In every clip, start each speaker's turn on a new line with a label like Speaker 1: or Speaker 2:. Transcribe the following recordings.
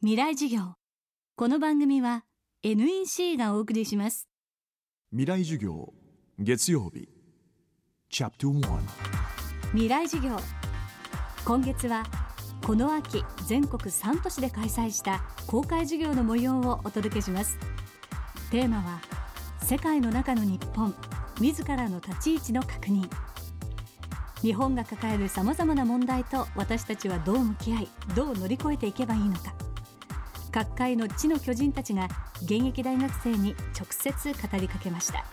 Speaker 1: 未来授業。この番組は NEC がお送りします。
Speaker 2: 未来授業月曜日。チャプト1
Speaker 1: 未来授業。今月はこの秋全国3都市で開催した公開授業の模様をお届けします。テーマは世界の中の日本自らの立ち位置の確認。日本が抱えるさまざまな問題と私たちはどう向き合いどう乗り越えていけばいいのか各界の地の巨人たちが現役大学生に直接語りかけました。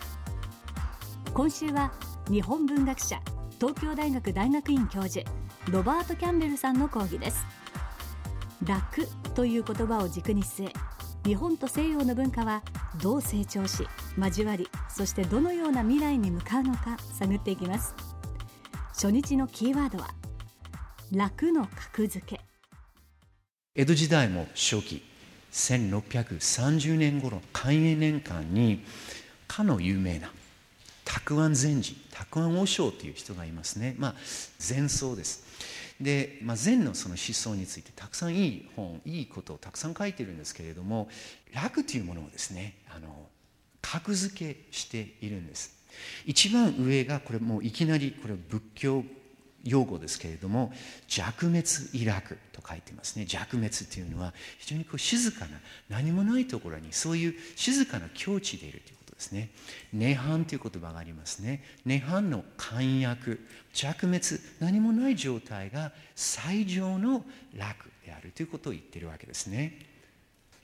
Speaker 1: 今週は日本文学者東京大学大学院教授ロバート・キャンベルさんの講義です。楽という言葉を軸に据え日本と西洋の文化はどう成長し交わりそしてどのような未来に向かうのか探っていきます。初日のキーワードは楽の格付け。
Speaker 3: 江戸時代も初期1630年頃寛永年間にかの有名な沢庵禅師沢庵和尚という人がいますね。まあ禅僧です。で、まあ、禅のその思想についてたくさんいい本いいことをたくさん書いてるんですけれども楽というものをですねあの格付けしているんです。一番上がこれもういきなりこれ仏教用語ですけれども弱滅イラクと書いてますね。弱滅というのは非常にこう静かな何もないところにそういう静かな境地でいるということですね。涅槃という言葉がありますね。涅槃の簡約弱滅何もない状態が最上の楽であるということを言ってるわけですね。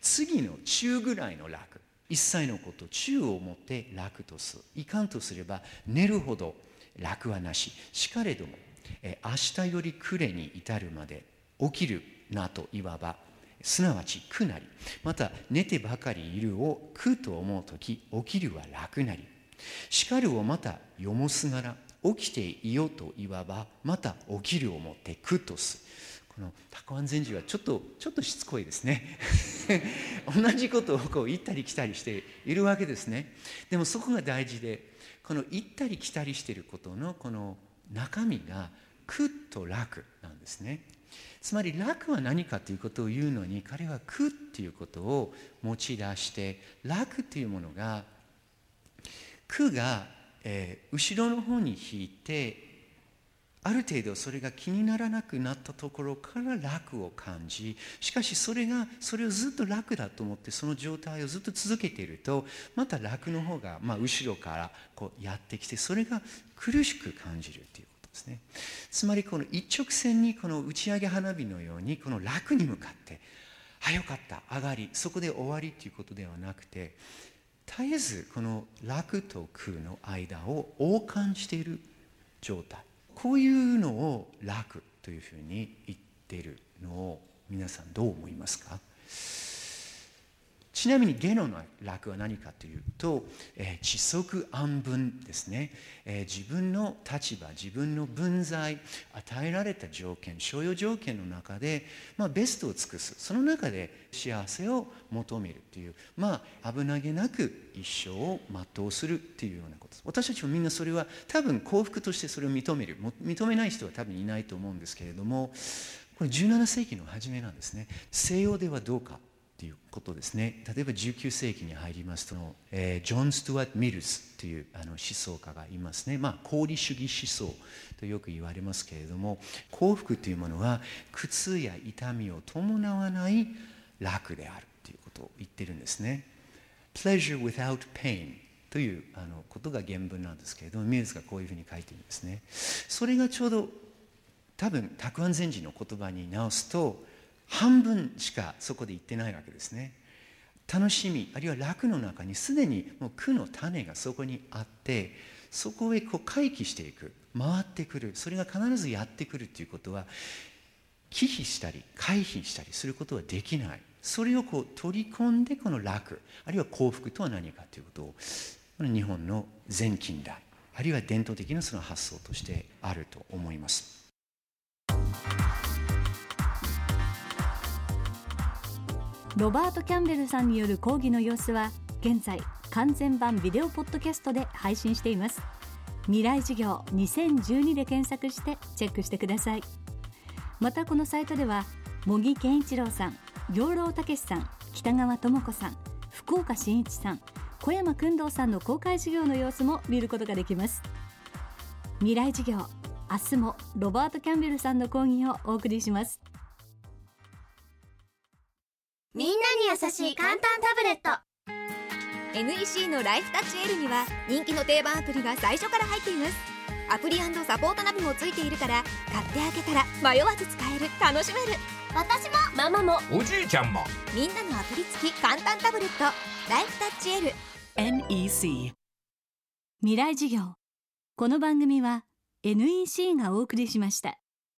Speaker 3: 次の中ぐらいの楽一切のこと中をもって楽とする。いかんとすれば寝るほど楽はなし。しかれども明日より暮れに至るまで起きるなといわばすなわち苦なりまた寝てばかりいるを苦と思う時起きるは楽なり。叱るをまた読もすなら起きていよといわばまた起きるをもって苦とす。この高安禅師はちょっとちょっとしつこいですね。同じことをこう行ったり来たりしているわけですね。でもそこが大事でこの行ったり来たりしていることのこの中身が苦と楽なんですね。つまり楽は何かということを言うのに彼は苦っていうことを持ち出して楽というものが苦が、えー、後ろの方に引いてある程度それが気にならなくなったところから楽を感じしかしそれがそれをずっと楽だと思ってその状態をずっと続けているとまた楽の方が、まあ、後ろからこうやってきてそれが苦しく感じるということですね。つまりこの一直線にこの打ち上げ花火のようにこの楽に向かってあよかった上がりそこで終わりということではなくて絶えずこの楽と空の間を王冠している状態。こういうのを楽というふうに言ってるのを皆さんどう思いますか？ちなみに下の楽は何かというと、えー、知足安分ですね、えー、自分の立場自分の分際与えられた条件所要条件の中で、まあ、ベストを尽くす。その中で幸せを求めるというまあ危なげなく一生を全うするというようなこと。です私たちもみんなそれは多分幸福としてそれを認める。認めない人は多分いないと思うんですけれどもこれ17世紀の初めなんですね。西洋ではどうか。ていうことですね。例えば19世紀に入りますと、えー、ジョン・ストゥワート・ミルスというあの思想家がいますね。まあ功利主義思想とよく言われますけれども幸福というものは苦痛や痛みを伴わない楽であるということを言ってるんですね。Pleasure without pain というあのことが原文なんですけれどもミルスがこういうふうに書いてるんですね。それがちょうど多分沢安禅師の言葉に直すと半分しかそこで言ってないわけですね楽しみあるいは楽の中にすでにもう苦の種がそこにあってそこへこう回帰していく回ってくるそれが必ずやってくるということは忌避したり回避したりすることはできないそれをこう取り込んでこの楽あるいは幸福とは何かということを日本の全近代あるいは伝統的なその発想としてあると思います。
Speaker 1: ロバート・キャンベルさんによる講義の様子は現在完全版ビデオポッドキャストで配信しています。未来授業2012で検索してチェックしてください。またこのサイトでは茂木健一郎さん養老孟さん北川智子さん福岡伸一さん小山君堂さんの公開授業の様子も見ることができます。未来授業明日もロバート・キャンベルさんの講義をお送りします。
Speaker 4: みんなに優しい簡単タブレット。
Speaker 5: NEC のライフタッチ L には人気の定番アプリが最初から入っています。アプリサポートナビもついているから買ってあげたら迷わず使える楽しめる。
Speaker 4: 私も。ママも。
Speaker 6: おじいちゃんも。
Speaker 5: みんなのアプリ付き簡単タブレット。ライフタッチ L
Speaker 7: NEC
Speaker 1: 未来授業。この番組は NEC がお送りしました